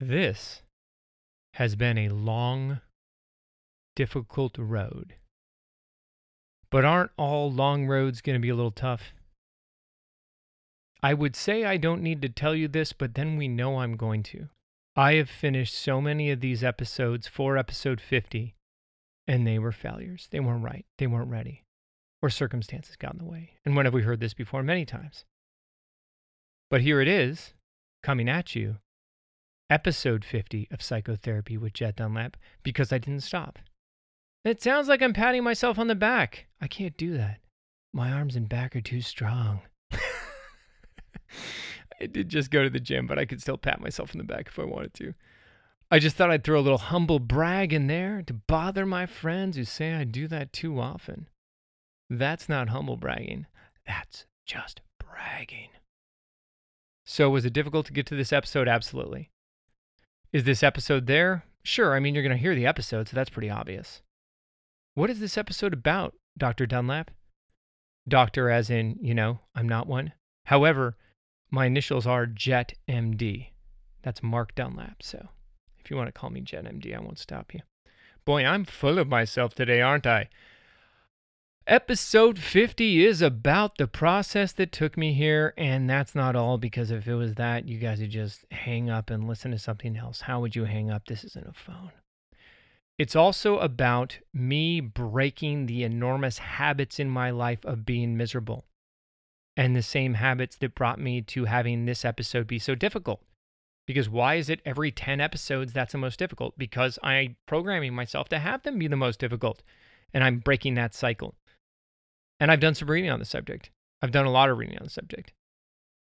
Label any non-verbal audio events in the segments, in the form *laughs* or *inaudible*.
This has been a long, difficult road. But aren't all long roads going to be a little tough? I would say I don't need to tell you this, but then we know I'm going to. I have finished so many of these episodes for episode 50, and they were failures. They weren't right. They weren't ready. Or circumstances got in the way. And when have we heard this before? Many times. But here it is, coming at you, episode 50 of Psychotherapy with Jet Dunlap, because I didn't stop. It sounds like I'm patting myself on the back. I can't do that. My arms and back are too strong. *laughs* I did just go to the gym, but I could still pat myself in the back if I wanted to. I just thought I'd throw a little humble brag in there to bother my friends who say I do that too often. That's not humble bragging. That's just bragging. So, was it difficult to get to this episode? Absolutely. Is this episode there? Sure. I mean, you're going to hear the episode, so that's pretty obvious. What is this episode about, Dr. Dunlap? Doctor, as in, you know, I'm not one. However, my initials are Jet MD. That's Mark Dunlap. So if you want to call me Jet MD, I won't stop you. Boy, I'm full of myself today, aren't I? Episode 50 is about the process that took me here, and that's not all because if it was that, you guys would just hang up and listen to something else. How would you hang up? This isn't a phone. It's also about me breaking the enormous habits in my life of being miserable and the same habits that brought me to having this episode be so difficult. Because why is it every 10 episodes that's the most difficult? Because I'm programming myself to have them be the most difficult. And I'm breaking that cycle. And I've done some reading on the subject. I've done a lot of reading on the subject.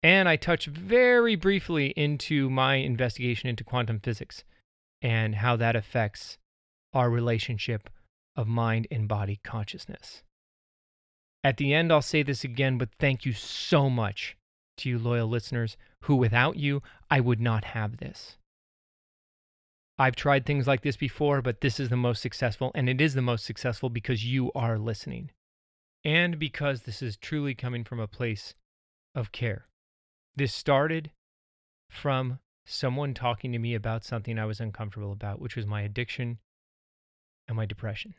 And I touch very briefly into my investigation into quantum physics and how that affects our relationship of mind and body consciousness. At the end, I'll say this again, but thank you so much to you loyal listeners who, without you, I would not have this. I've tried things like this before, but this is the most successful, and it is the most successful because you are listening. And because this is truly coming from a place of care. This started from someone talking to me about something I was uncomfortable about, which was my addiction and my depression.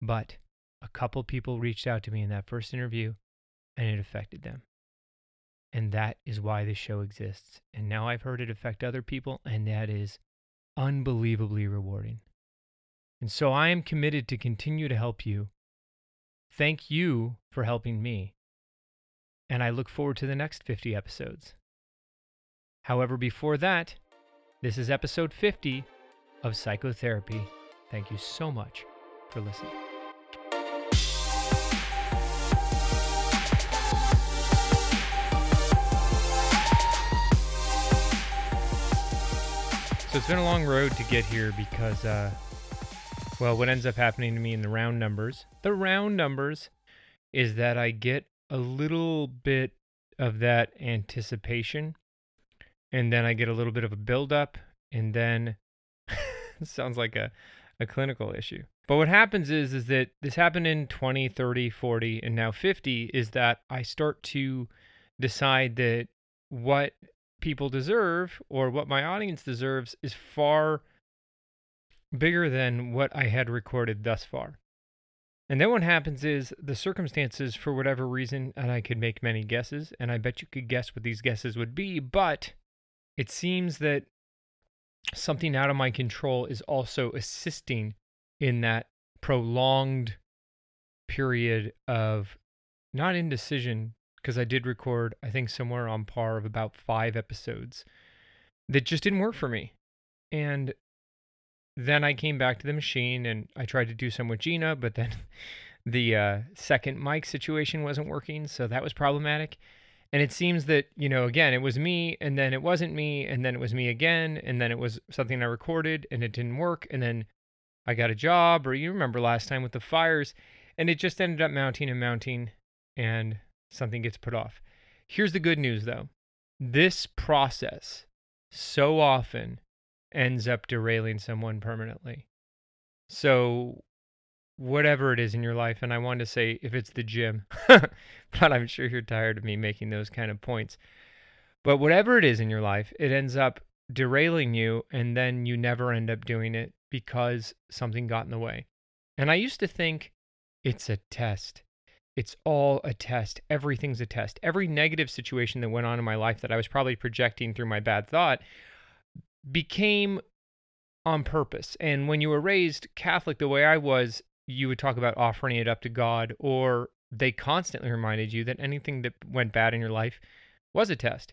But a couple people reached out to me in that first interview and it affected them. And that is why this show exists. And now I've heard it affect other people, and that is unbelievably rewarding. And so I am committed to continue to help you. Thank you for helping me. And I look forward to the next 50 episodes. However, before that, this is episode 50 of Psychotherapy. Thank you so much for listening. So it's been a long road to get here because, uh, well, what ends up happening to me in the round numbers, the round numbers, is that I get a little bit of that anticipation, and then I get a little bit of a buildup, and then *laughs* sounds like a, a clinical issue. But what happens is is that this happened in 20, 30, 40, and now 50 is that I start to decide that what people deserve or what my audience deserves is far bigger than what I had recorded thus far. And then what happens is the circumstances, for whatever reason, and I could make many guesses, and I bet you could guess what these guesses would be, but it seems that something out of my control is also assisting in that prolonged period of not indecision, because I did record, I think, somewhere on par of about five episodes that just didn't work for me. And then I came back to the machine and I tried to do some with Gina, but then *laughs* the uh, second mic situation wasn't working. So that was problematic. And it seems that, you know, again, it was me and then it wasn't me and then it was me again and then it was something I recorded and it didn't work. And then I got a job, or you remember last time with the fires, and it just ended up mounting and mounting. And something gets put off. Here's the good news though this process so often ends up derailing someone permanently. So, whatever it is in your life, and I want to say if it's the gym, *laughs* but I'm sure you're tired of me making those kind of points. But whatever it is in your life, it ends up derailing you and then you never end up doing it because something got in the way. And I used to think it's a test. It's all a test. Everything's a test. Every negative situation that went on in my life that I was probably projecting through my bad thought became on purpose. And when you were raised Catholic the way I was, you would talk about offering it up to God, or they constantly reminded you that anything that went bad in your life was a test.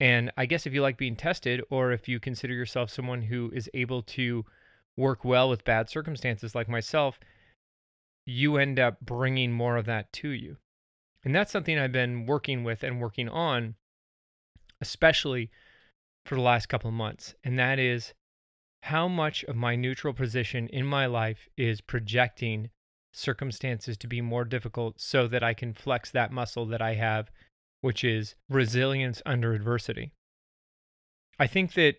And I guess if you like being tested, or if you consider yourself someone who is able to work well with bad circumstances like myself, you end up bringing more of that to you. And that's something I've been working with and working on, especially for the last couple of months. And that is how much of my neutral position in my life is projecting circumstances to be more difficult so that I can flex that muscle that I have, which is resilience under adversity. I think that,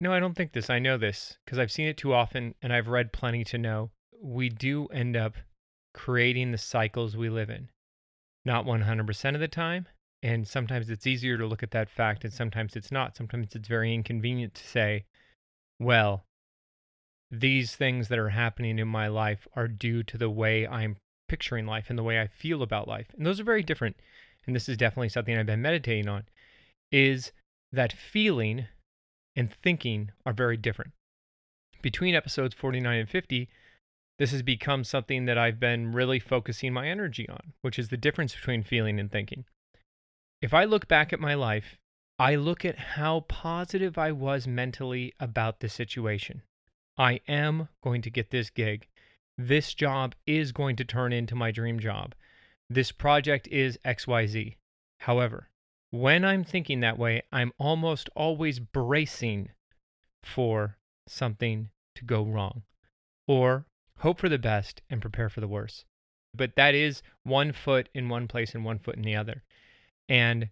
no, I don't think this. I know this because I've seen it too often and I've read plenty to know. We do end up creating the cycles we live in. Not 100% of the time. And sometimes it's easier to look at that fact and sometimes it's not. Sometimes it's very inconvenient to say, well, these things that are happening in my life are due to the way I'm picturing life and the way I feel about life. And those are very different. And this is definitely something I've been meditating on is that feeling and thinking are very different. Between episodes 49 and 50, this has become something that I've been really focusing my energy on, which is the difference between feeling and thinking. If I look back at my life I look at how positive I was mentally about the situation. I am going to get this gig. This job is going to turn into my dream job. This project is XYZ. However, when I'm thinking that way, I'm almost always bracing for something to go wrong or hope for the best and prepare for the worst. But that is one foot in one place and one foot in the other. And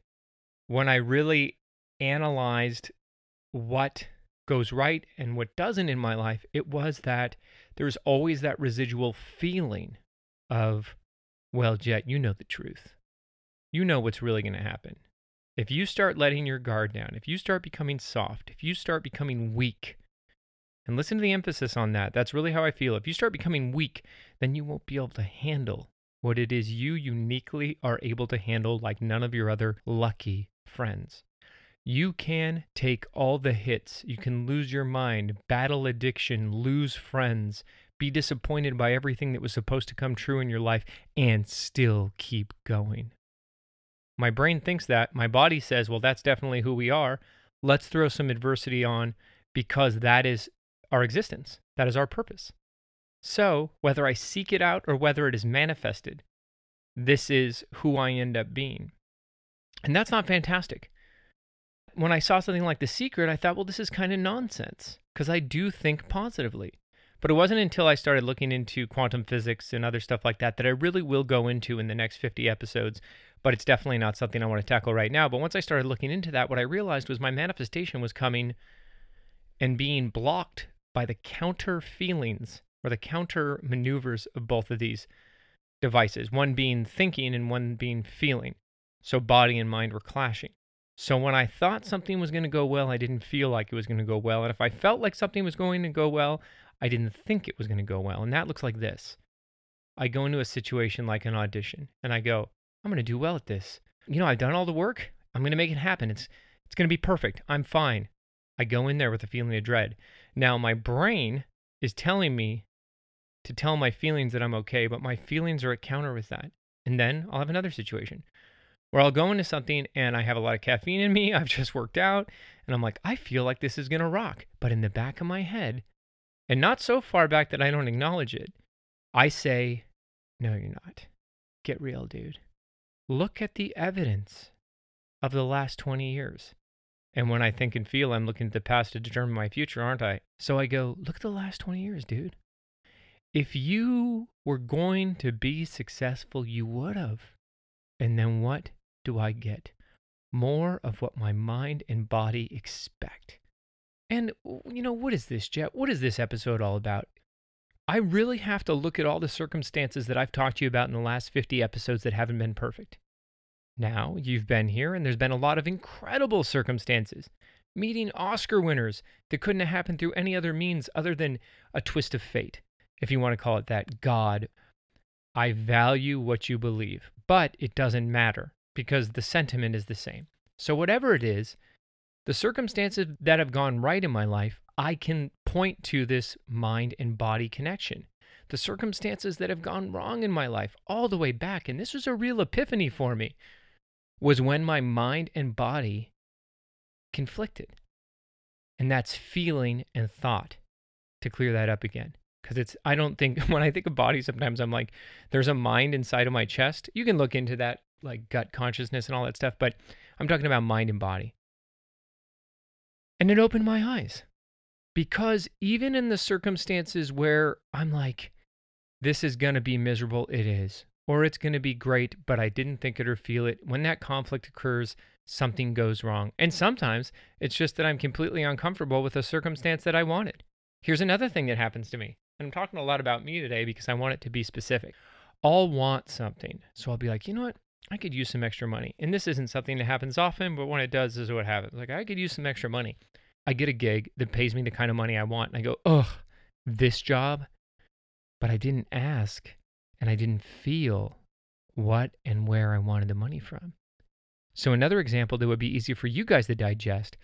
when I really analyzed what goes right and what doesn't in my life, it was that there's always that residual feeling of, well, Jet, you know the truth. You know what's really going to happen. If you start letting your guard down, if you start becoming soft, if you start becoming weak, and listen to the emphasis on that, that's really how I feel. If you start becoming weak, then you won't be able to handle what it is you uniquely are able to handle like none of your other lucky friends. You can take all the hits. You can lose your mind, battle addiction, lose friends, be disappointed by everything that was supposed to come true in your life, and still keep going. My brain thinks that. My body says, well, that's definitely who we are. Let's throw some adversity on because that is our existence, that is our purpose. So, whether I seek it out or whether it is manifested, this is who I end up being. And that's not fantastic when I saw something like The Secret, I thought, well, this is kind of nonsense because I do think positively. But it wasn't until I started looking into quantum physics and other stuff like that that I really will go into in the next 50 episodes. But it's definitely not something I want to tackle right now. But once I started looking into that, what I realized was my manifestation was coming and being blocked by the counter feelings or the counter maneuvers of both of these devices, one being thinking and one being feeling. So body and mind were clashing. So when I thought something was going to go well, I didn't feel like it was going to go well. And if I felt like something was going to go well, I didn't think it was going to go well. And that looks like this. I go into a situation like an audition and I go, I'm going to do well at this. You know, I've done all the work. I'm going to make it happen. It's it's going to be perfect. I'm fine. I go in there with a feeling of dread. Now my brain is telling me to tell my feelings that I'm okay, but my feelings are at counter with that. And then I'll have another situation where I'll go into something and I have a lot of caffeine in me. *laughs* I've just worked out and I'm like, I feel like this is going to rock. But in the back of my head, and not so far back that I don't acknowledge it, I say, No, you're not. Get real, dude. Look at the evidence of the last 20 years. And when I think and feel, I'm looking at the past to determine my future, aren't I? So I go, Look at the last 20 years, dude. If you were going to be successful, you would have. And then what do I get? More of what my mind and body expect. And, you know, what is this, Jet? What is this episode all about? I really have to look at all the circumstances that I've talked to you about in the last 50 episodes that haven't been perfect. Now, you've been here and there's been a lot of incredible circumstances. meeting Oscar winners that couldn't have happened through any other means other than a twist of fate, if you want to call it that. God, I value what you believe, but it doesn't matter because the sentiment is the same. So, whatever it is, the circumstances that have gone right in my life, I can point to this mind and body connection. The circumstances that have gone wrong in my life, all the way back, and this was a real epiphany for me, was when my mind and body conflicted. And that's feeling and thought to clear that up again. Because it's, I don't think, *laughs* when I think of body, sometimes I'm like, there's a mind inside of my chest. You can look into that, like gut consciousness and all that stuff, but I'm talking about mind and body. And it opened my eyes because even in the circumstances where I'm like, this is going to be miserable, it is. Or it's going to be great, but I didn't think it or feel it. When that conflict occurs, something goes wrong. And sometimes it's just that I'm completely uncomfortable with a circumstance that I wanted. Here's another thing that happens to me. And I'm talking a lot about me today because I want it to be specific. I'll want something. So I'll be like, you know what? I could use some extra money. And this isn't something that happens often, but when it does, this is what happens. Like, I could use some extra money. I get a gig that pays me the kind of money I want. And I go, ugh, this job? But I didn't ask and I didn't feel what and where I wanted the money from. So, another example that would be easy for you guys to digest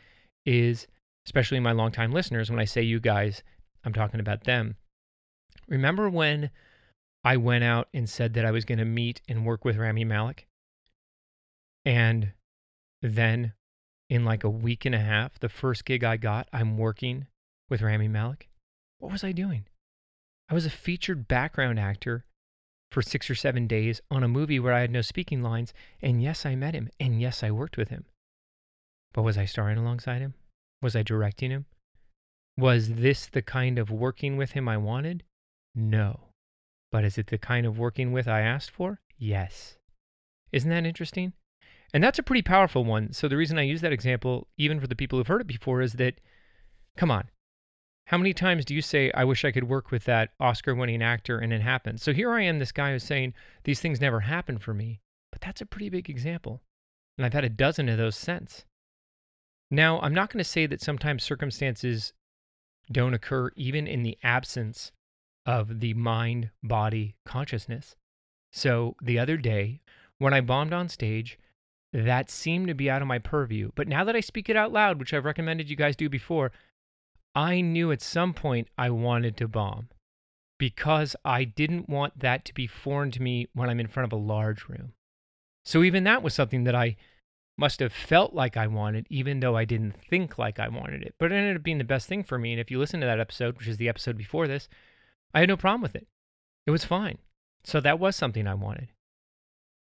is, especially my longtime listeners, when I say you guys, I'm talking about them. Remember when I went out and said that I was going to meet and work with Rami Malek? And then in like a week and a half, the first gig I got, I'm working with Rami Malek. What was I doing? I was a featured background actor for six or seven days on a movie where I had no speaking lines. And yes, I met him. And yes, I worked with him. But was I starring alongside him? Was I directing him? Was this the kind of working with him I wanted? No. But is it the kind of working with I asked for? Yes. Isn't that interesting? And that's a pretty powerful one. So the reason I use that example, even for the people who've heard it before, is that, come on, how many times do you say, I wish I could work with that Oscar winning actor and it happens? So here I am, this guy who's saying, these things never happen for me. But that's a pretty big example. And I've had a dozen of those since. Now, I'm not going to say that sometimes circumstances don't occur even in the absence of the mind body consciousness. So the other day, when I bombed on stage, that seemed to be out of my purview. But now that I speak it out loud, which I've recommended you guys do before, I knew at some point I wanted to bomb because I didn't want that to be foreign to me when I'm in front of a large room. So even that was something that I must have felt like I wanted, even though I didn't think like I wanted it. But it ended up being the best thing for me. And if you listen to that episode, which is the episode before this, I had no problem with it. It was fine. So that was something I wanted.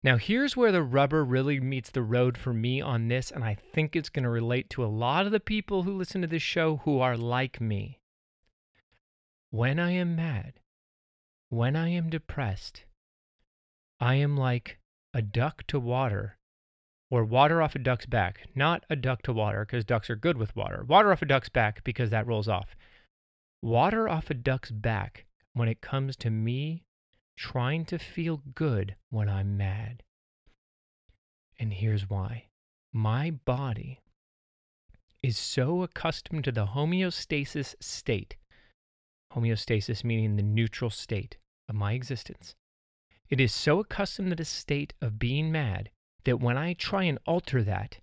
Now, here's where the rubber really meets the road for me on this, and I think it's going to relate to a lot of the people who listen to this show who are like me. When I am mad, when I am depressed, I am like a duck to water, or water off a duck's back, not a duck to water, because ducks are good with water. Water off a duck's back, because that rolls off. Water off a duck's back when it comes to me trying to feel good when I'm mad. And here's why my body is so accustomed to the homeostasis state, homeostasis meaning the neutral state of my existence. It is so accustomed to the state of being mad that when I try and alter that,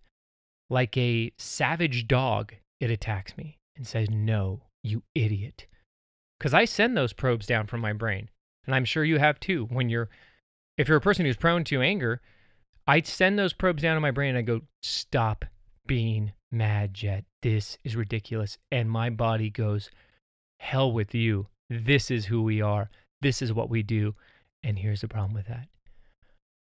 like a savage dog, it attacks me and says, No, you idiot. Because I send those probes down from my brain and I'm sure you have too. When you're, if you're a person who's prone to anger, I send those probes down in my brain and I go, stop being mad, Jet. This is ridiculous. And my body goes, hell with you. This is who we are. This is what we do. And here's the problem with that.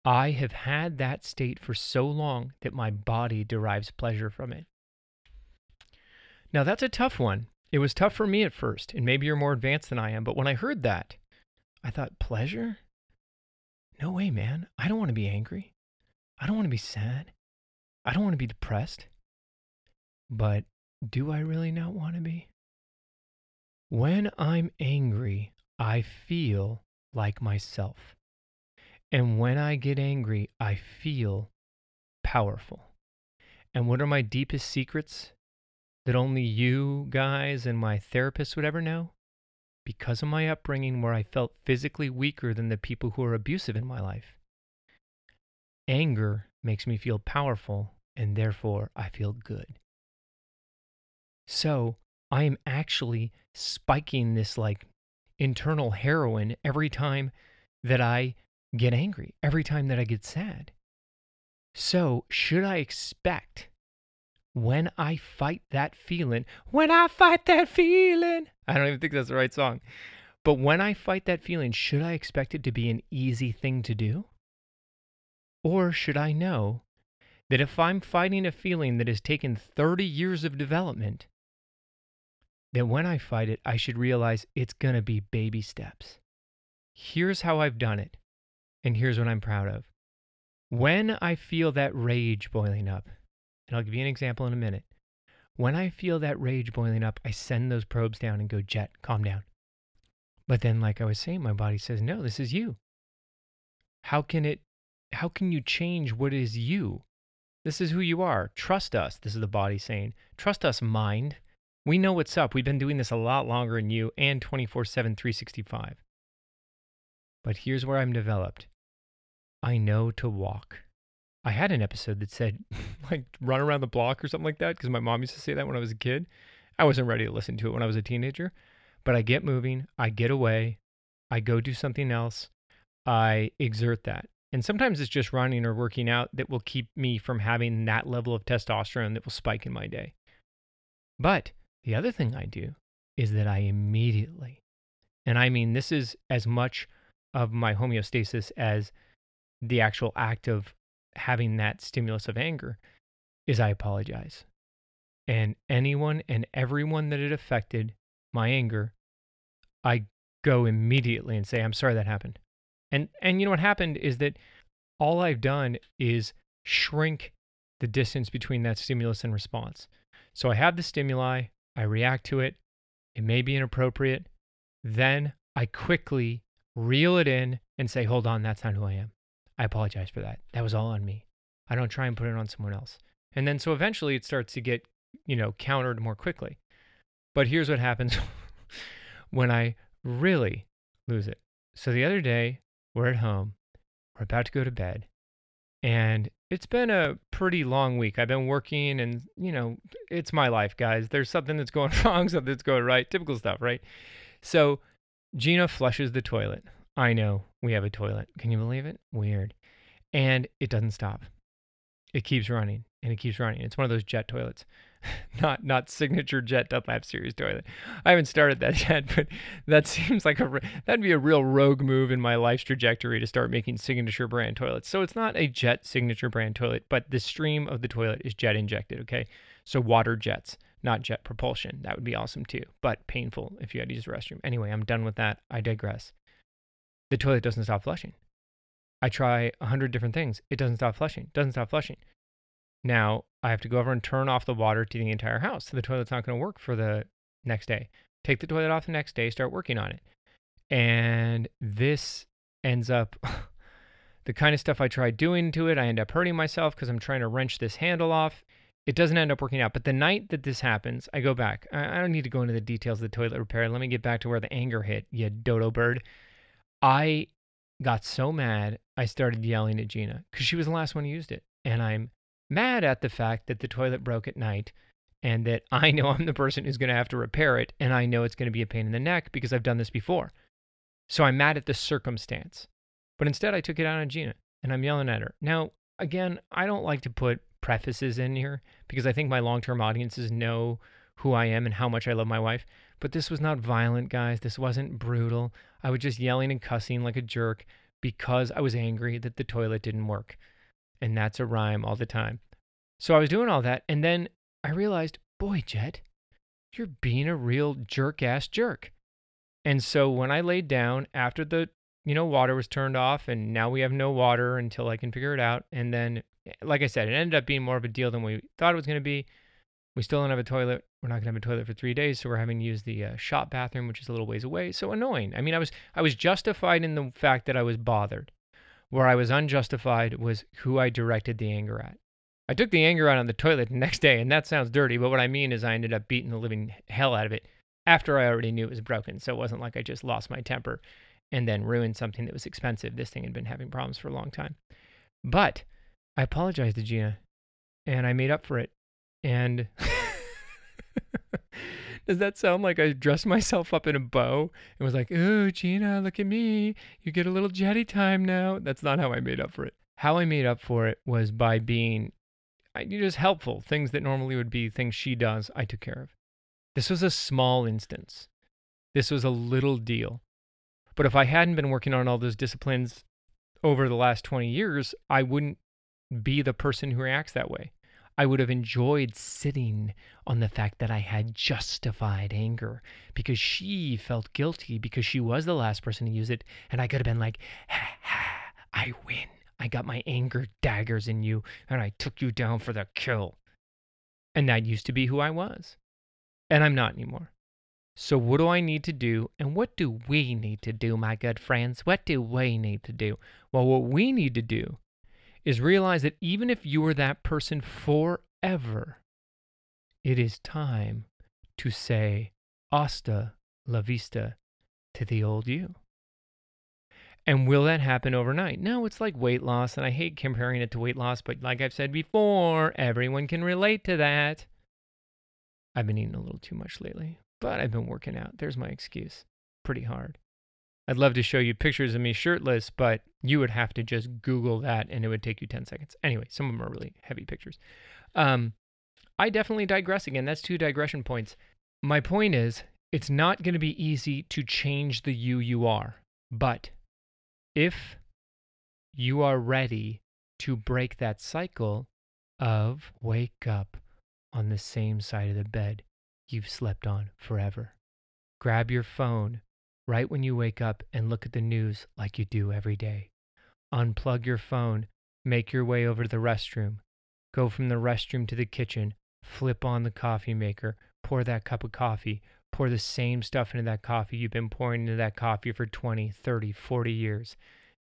I have had that state for so long that my body derives pleasure from it. Now, that's a tough one. It was tough for me at first, and maybe you're more advanced than I am, but when I heard that, I thought, pleasure? No way, man. I don't want to be angry. I don't want to be sad. I don't want to be depressed. But do I really not want to be? When I'm angry, I feel like myself. And when I get angry, I feel powerful. And what are my deepest secrets? That only you guys and my therapist would ever know? Because of my upbringing, where I felt physically weaker than the people who are abusive in my life. Anger makes me feel powerful, and therefore I feel good. So I am actually spiking this like internal heroin every time that I get angry, every time that I get sad. So, should I expect when I fight that feeling, when I fight that feeling, I don't even think that's the right song, but when I fight that feeling, should I expect it to be an easy thing to do? Or should I know that if I'm fighting a feeling that has taken 30 years of development, that when I fight it, I should realize it's going to be baby steps. Here's how I've done it, and here's what I'm proud of. When I feel that rage boiling up, and I'll give you an example in a minute. When I feel that rage boiling up, I send those probes down and go, Jet, calm down. But then, like I was saying, my body says, No, this is you. How can it, how can you change what is you? This is who you are. Trust us. This is the body saying, Trust us, mind. We know what's up. We've been doing this a lot longer than you and 24 7, 365. But here's where I'm developed I know to walk. I had an episode that said, *laughs* like, run around the block or something like that, because my mom used to say that when I was a kid. I wasn't ready to listen to it when I was a teenager, but I get moving, I get away, I go do something else, I exert that. And sometimes it's just running or working out that will keep me from having that level of testosterone that will spike in my day. But the other thing I do is that I immediately, and I mean, this is as much of my homeostasis as the actual act of having that stimulus of anger is I apologize. And anyone and everyone that it affected, my anger, I go immediately and say, I'm sorry that happened. And and you know what happened is that all I've done is shrink the distance between that stimulus and response. So I have the stimuli, I react to it, it may be inappropriate, then I quickly reel it in and say, hold on, that's not who I am. I apologize for that. That was all on me. I don't try and put it on someone else. And then so eventually it starts to get, you know, countered more quickly. But here's what happens *laughs* when I really lose it. So the other day, we're at home, we're about to go to bed, and it's been a pretty long week. I've been working and, you know, it's my life, guys. There's something that's going *laughs* wrong, something that's going right, typical stuff, right? So Gina flushes the toilet. I know we have a toilet. Can you believe it? Weird. And it doesn't stop. It keeps running and it keeps running. It's one of those jet toilets. *laughs* not not signature jet Dunlap series toilet. I haven't started that *laughs* yet, but that seems like a that'd be a real rogue move in my life's trajectory to start making signature brand toilets. So it's not a jet signature brand toilet, but the stream of the toilet is jet injected, okay? So water jets, not jet propulsion. That would be awesome too, but painful if you had to use the restroom. Anyway, I'm done with that. I digress the toilet doesn't stop flushing. I try a hundred different things. It doesn't stop flushing. Doesn't stop flushing. Now I have to go over and turn off the water to the entire house. So the toilet's not going to work for the next day. Take the toilet off the next day, start working on it. And this ends up *laughs* the kind of stuff I try doing to it. I end up hurting myself because I'm trying to wrench this handle off. It doesn't end up working out. But the night that this happens, I go back. I don't need to go into the details of the toilet repair. Let me get back to where the anger hit, you dodo bird. I got so mad, I started yelling at Gina because she was the last one who used it. And I'm mad at the fact that the toilet broke at night and that I know I'm the person who's going to have to repair it. And I know it's going to be a pain in the neck because I've done this before. So I'm mad at the circumstance. But instead, I took it out on Gina and I'm yelling at her. Now, again, I don't like to put prefaces in here because I think my long term audiences know who I am and how much I love my wife. But this was not violent, guys. This wasn't brutal. I was just yelling and cussing like a jerk because I was angry that the toilet didn't work. And that's a rhyme all the time. So I was doing all that. And then I realized, boy, Jet, you're being a real jerk ass jerk. And so when I laid down after the, you know, water was turned off and now we have no water until I can figure it out. And then, eh, like I said, it ended up being more of a deal than we thought it was going to be. We still don't have a toilet. We're not gonna have a toilet for three days, so we're having to use the uh, shop bathroom, which is a little ways away. So annoying. I mean, I was I was justified in the fact that I was bothered. Where I was unjustified was who I directed the anger at. I took the anger out on the toilet the next day, and that sounds dirty, but what I mean is I ended up beating the living hell out of it after I already knew it was broken. So it wasn't like I just lost my temper and then ruined something that was expensive. This thing had been having problems for a long time. But I apologized to Gina and I made up for it. And *laughs* does that sound like I dressed myself up in a bow and was like, oh, Gina, look at me. You get a little jetty time now? That's not how I made up for it. How I made up for it was by being just helpful. Things that normally would be things she does, I took care of. This was a small instance. This was a little deal. But if I hadn't been working on all those disciplines over the last 20 years, I wouldn't be the person who reacts that way. I would have enjoyed sitting on the fact that I had justified anger because she felt guilty because she was the last person to use it. And I could have been like, ha ha, I win. I got my anger daggers in you and I took you down for the kill. And that used to be who I was. And I'm not anymore. So, what do I need to do? And what do we need to do, my good friends? What do we need to do? Well, what we need to do is realize that even if you were that person forever, it is time to say hasta la vista to the old you. And will that happen overnight? No, it's like weight loss, and I hate comparing it to weight loss, but like I've said before, everyone can relate to that. I've been eating a little too much lately, but I've been working out. There's my excuse. Pretty hard. I'd love to show you pictures of me shirtless, but you would have to just Google that and it would take you 10 seconds. Anyway, some of them are really heavy pictures. Um, I definitely digress again. That's two digression points. My point is, it's not going to be easy to change the you you are, but if you are ready to break that cycle of wake up on the same side of the bed you've slept on forever, grab your phone right when you wake up and look at the news like you do every day. Unplug your phone, make your way over to the restroom, go from the restroom to the kitchen, flip on the coffee maker, pour that cup of coffee, pour the same stuff into that coffee you've been pouring into that coffee for 20, 30, 40 years.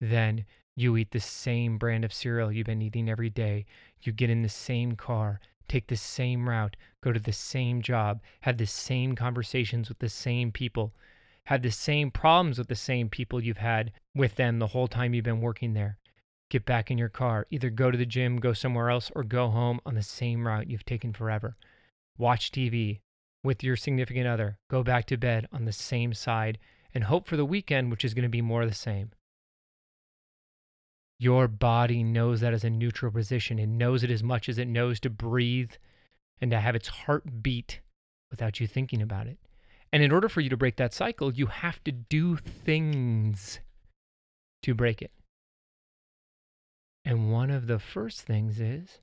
Then you eat the same brand of cereal you've been eating every day. You get in the same car, take the same route, go to the same job, have the same conversations with the same people have the same problems with the same people you've had with them the whole time you've been working there. Get back in your car, either go to the gym, go somewhere else, or go home on the same route you've taken forever. Watch TV with your significant other, go back to bed on the same side, and hope for the weekend, which is going to be more of the same. Your body knows that as a neutral position. It knows it as much as it knows to breathe and to have its heart beat without you thinking about it. And in order for you to break that cycle, you have to do things to break it. And one of the first things is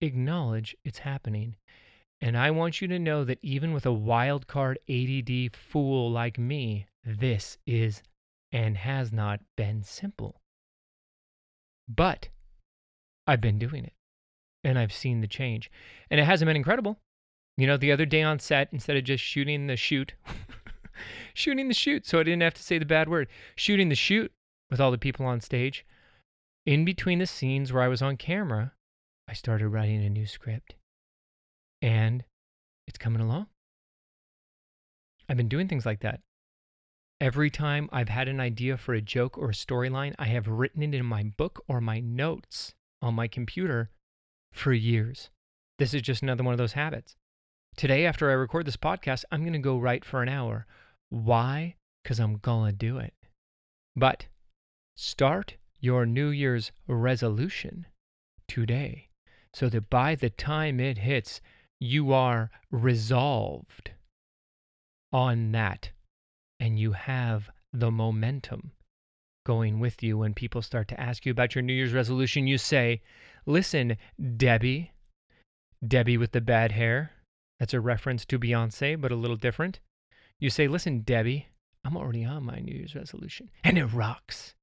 acknowledge it's happening. And I want you to know that even with a wild card ADD fool like me, this is and has not been simple. But I've been doing it and I've seen the change. And it hasn't been incredible. You know, the other day on set, instead of just shooting the shoot, *laughs* shooting the shoot, so I didn't have to say the bad word, shooting the shoot with all the people on stage, in between the scenes where I was on camera, I started writing a new script. And it's coming along. I've been doing things like that. Every time I've had an idea for a joke or a storyline, I have written it in my book or my notes on my computer for years. This is just another one of those habits. Today, after I record this podcast, I'm going to go write for an hour. Why? Because I'm going to do it. But start your New Year's resolution today so that by the time it hits, you are resolved on that and you have the momentum going with you when people start to ask you about your New Year's resolution. You say, Listen, Debbie, Debbie with the bad hair, that's a reference to Beyonce, but a little different. You say, listen, Debbie, I'm already on my New Year's resolution, and it rocks.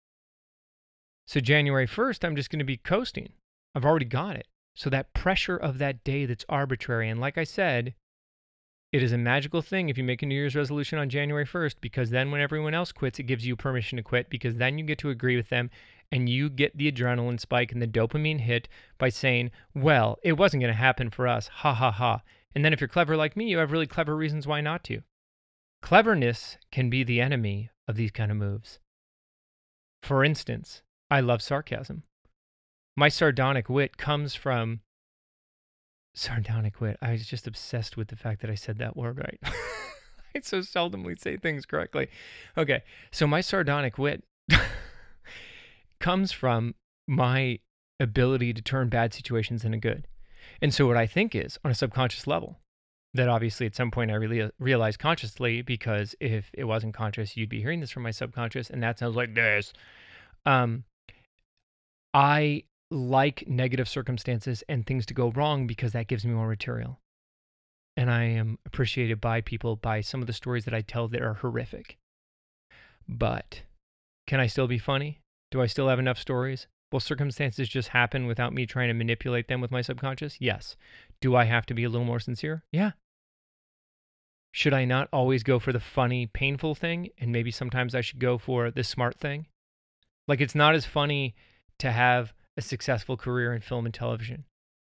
So, January 1st, I'm just going to be coasting. I've already got it. So, that pressure of that day that's arbitrary, and like I said, it is a magical thing if you make a New Year's resolution on January 1st, because then when everyone else quits, it gives you permission to quit, because then you get to agree with them and you get the adrenaline spike and the dopamine hit by saying, Well, it wasn't going to happen for us. Ha ha ha. And then if you're clever like me, you have really clever reasons why not to. Cleverness can be the enemy of these kind of moves. For instance, I love sarcasm. My sardonic wit comes from *laughs* sardonic wit. I was just obsessed with the fact that I said that word right. *laughs* I so seldomly say things correctly. Okay, so my sardonic wit *laughs* comes from my ability to turn bad situations into good. And so, what I think is on a subconscious level, that obviously at some point I really realized consciously, because if it wasn't conscious, you'd be hearing this from my subconscious, and that sounds like this. Um, I like negative circumstances and things to go wrong because that gives me more material. And I am appreciated by people by some of the stories that I tell that are horrific. But can I still be funny? Do I still have enough stories? Will circumstances just happen without me trying to manipulate them with my subconscious? Yes. Do I have to be a little more sincere? Yeah. Should I not always go for the funny, painful thing? And maybe sometimes I should go for the smart thing? Like, it's not as funny to have a successful career in film and television.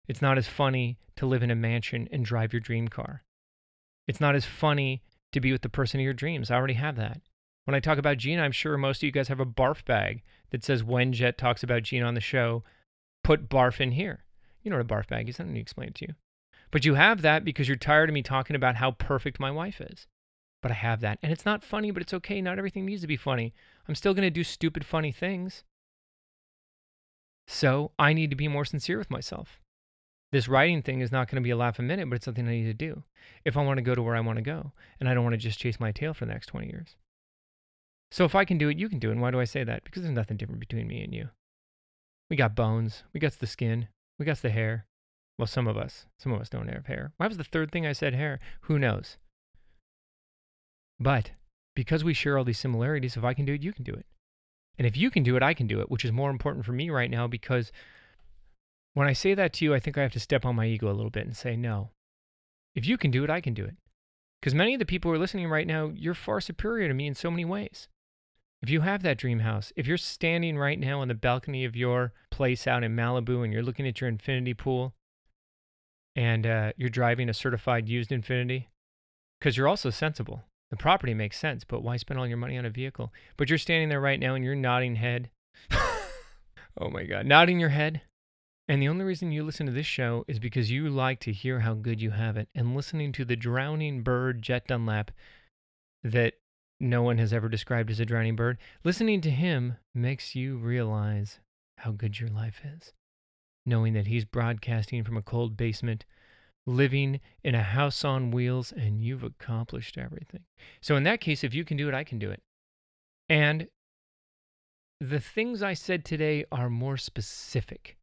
It's not as funny to live in a mansion and drive your dream car. It's not as funny to be with the person of your dreams. I already have that. When I talk about Gina, I'm sure most of you guys have a barf bag that says when Jet talks about Gene on the show, put barf in here. You know what a barf bag is. I don't need to explain it to you. But you have that because you're tired of me talking about how perfect my wife is. But I have that. And it's not funny, but it's okay. Not everything needs to be funny. I'm still going to do stupid, funny things. So I need to be more sincere with myself. This writing thing is not going to be a laugh a minute, but it's something I need to do if I want to go to where I want to go. And I don't want to just chase my tail for the next 20 years. So if I can do it, you can do it. And why do I say that? Because there's nothing different between me and you. We got bones, we got the skin, we got the hair. Well, some of us, some of us don't have hair. Why was the third thing I said hair? Who knows? But because we share all these similarities, if I can do it, you can do it. And if you can do it, I can do it, which is more important for me right now because when I say that to you, I think I have to step on my ego a little bit and say, no. If you can do it, I can do it. Because many of the people who are listening right now, you're far superior to me in so many ways. If you have that dream house, if you're standing right now on the balcony of your place out in Malibu and you're looking at your infinity pool and uh, you're driving a certified used Infiniti, because you're also sensible. The property makes sense, but why spend all your money on a vehicle? But you're standing there right now and you're nodding head. *laughs* oh my God, nodding your head. And the only reason you listen to this show is because you like to hear how good you have it. And listening to the drowning bird, Jet Dunlap, that no one has ever described as a drowning bird, listening to him makes you realize how good your life is. Knowing that he's broadcasting from a cold basement living in a house on wheels and you've accomplished everything. So, in that case, if you can do it, I can do it. And the things I said today are more specific.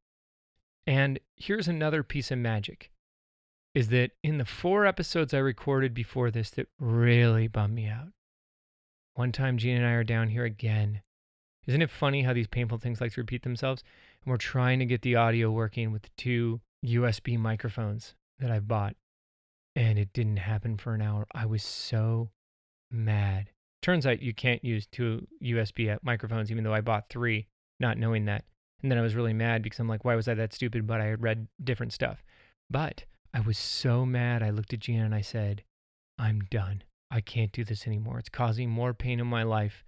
And here's another piece of magic is that in the four episodes I recorded before this that really bummed me out. One time, Gene and I are down here again. Isn't it funny how these painful things like to repeat themselves? And we're trying to get the audio working with the two USB microphones that I bought, and it didn't happen for an hour. I was so mad. Turns out you can't use two USB microphones, even though I bought three, not knowing that. And then I was really mad because I'm like, why was I that stupid? But I had read different stuff. But I was so mad. I looked at Gina and I said, I'm done. I can't do this anymore. It's causing more pain in my life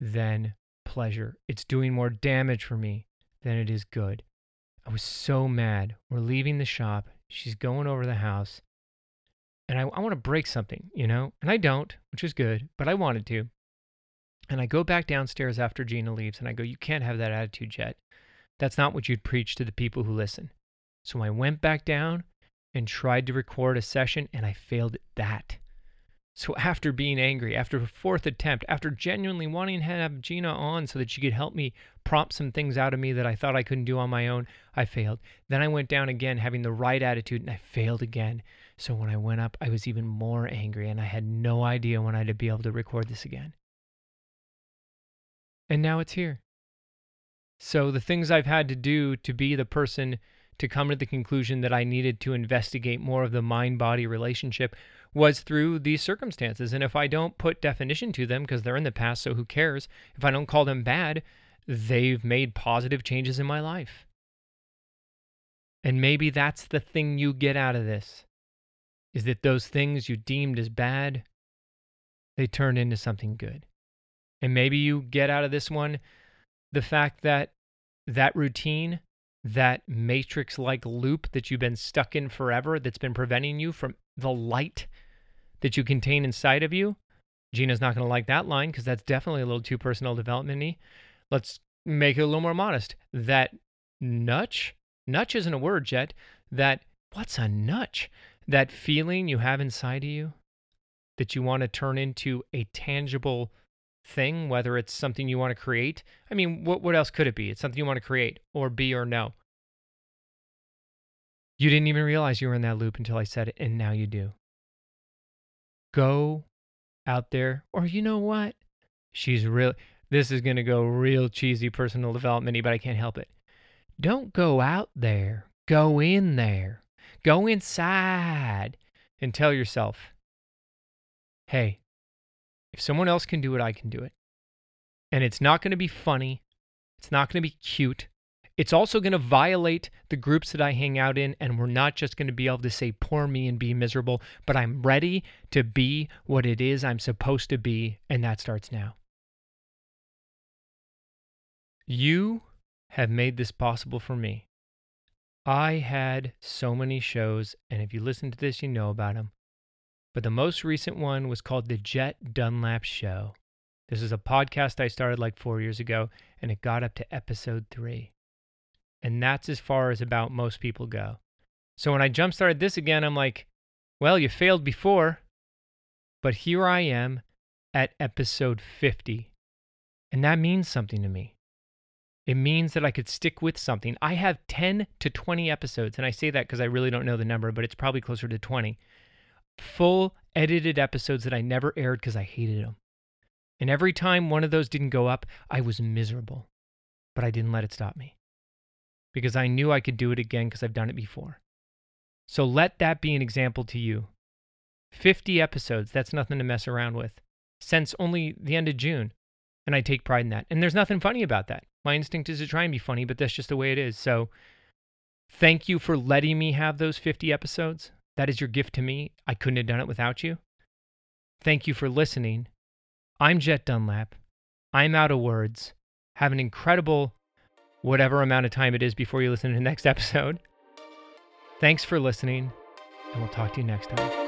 than pleasure. It's doing more damage for me than it is good. I was so mad. We're leaving the shop. She's going over the house. And I, I want to break something, you know? And I don't, which is good, but I wanted to. And I go back downstairs after Gina leaves and I go, You can't have that attitude, Jet. That's not what you'd preach to the people who listen. So I went back down and tried to record a session and I failed at that. So after being angry, after a fourth attempt, after genuinely wanting to have Gina on so that she could help me prompt some things out of me that I thought I couldn't do on my own, I failed. Then I went down again having the right attitude and I failed again. So when I went up, I was even more angry and I had no idea when I'd be able to record this again. And now it's here. So the things I've had to do to be the person to come to the conclusion that I needed to investigate more of the mind body relationship was through these circumstances. And if I don't put definition to them, because they're in the past, so who cares? If I don't call them bad, they've made positive changes in my life. And maybe that's the thing you get out of this is that those things you deemed as bad, they turned into something good. And maybe you get out of this one the fact that that routine, that matrix like loop that you've been stuck in forever, that's been preventing you from the light that you contain inside of you. Gina's not going to like that line because that's definitely a little too personal development. Let's make it a little more modest. That nutch, nutch isn't a word yet. That, what's a nutch? That feeling you have inside of you that you want to turn into a tangible thing, whether it's something you want to create. I mean, what, what else could it be? It's something you want to create or be or know. You didn't even realize you were in that loop until I said it, and now you do. Go out there, or you know what? She's real. This is going to go real cheesy personal development but I can't help it. Don't go out there. Go in there. Go inside and tell yourself, hey, if someone else can do it, I can do it. And it's not going to be funny. It's not going to be cute. It's also going to violate the groups that I hang out in, and we're not just going to be able to say, poor me and be miserable, but I'm ready to be what it is I'm supposed to be, and that starts now. You have made this possible for me. I had so many shows, and if you listen to this, you know about them but the most recent one was called The Jet Dunlap Show. This is a podcast I started like four years ago, and it got up to episode three. And that's as far as about most people go. So when I jump started this again, I'm like, well, you failed before, but here I am at episode 50. And that means something to me. It means that I could stick with something. I have 10 to 20 episodes, and I say that because I really don't know the number, but it's probably closer to 20 full edited episodes that I never aired because I hated them. And every time one of those didn't go up, I was miserable. But I didn't let it stop me because I knew I could do it again because I've done it before. So let that be an example to you. 50 episodes, that's nothing to mess around with, since only the end of June. And I take pride in that. And there's nothing funny about that. My instinct is to try and be funny, but that's just the way it is. So thank you for letting me have those 50 episodes. That is your gift to me. I couldn't have done it without you. Thank you for listening. I'm Jet Dunlap. I'm out of words. Have an incredible whatever amount of time it is before you listen to the next *laughs* episode. Thanks for listening, and we'll talk to you next time.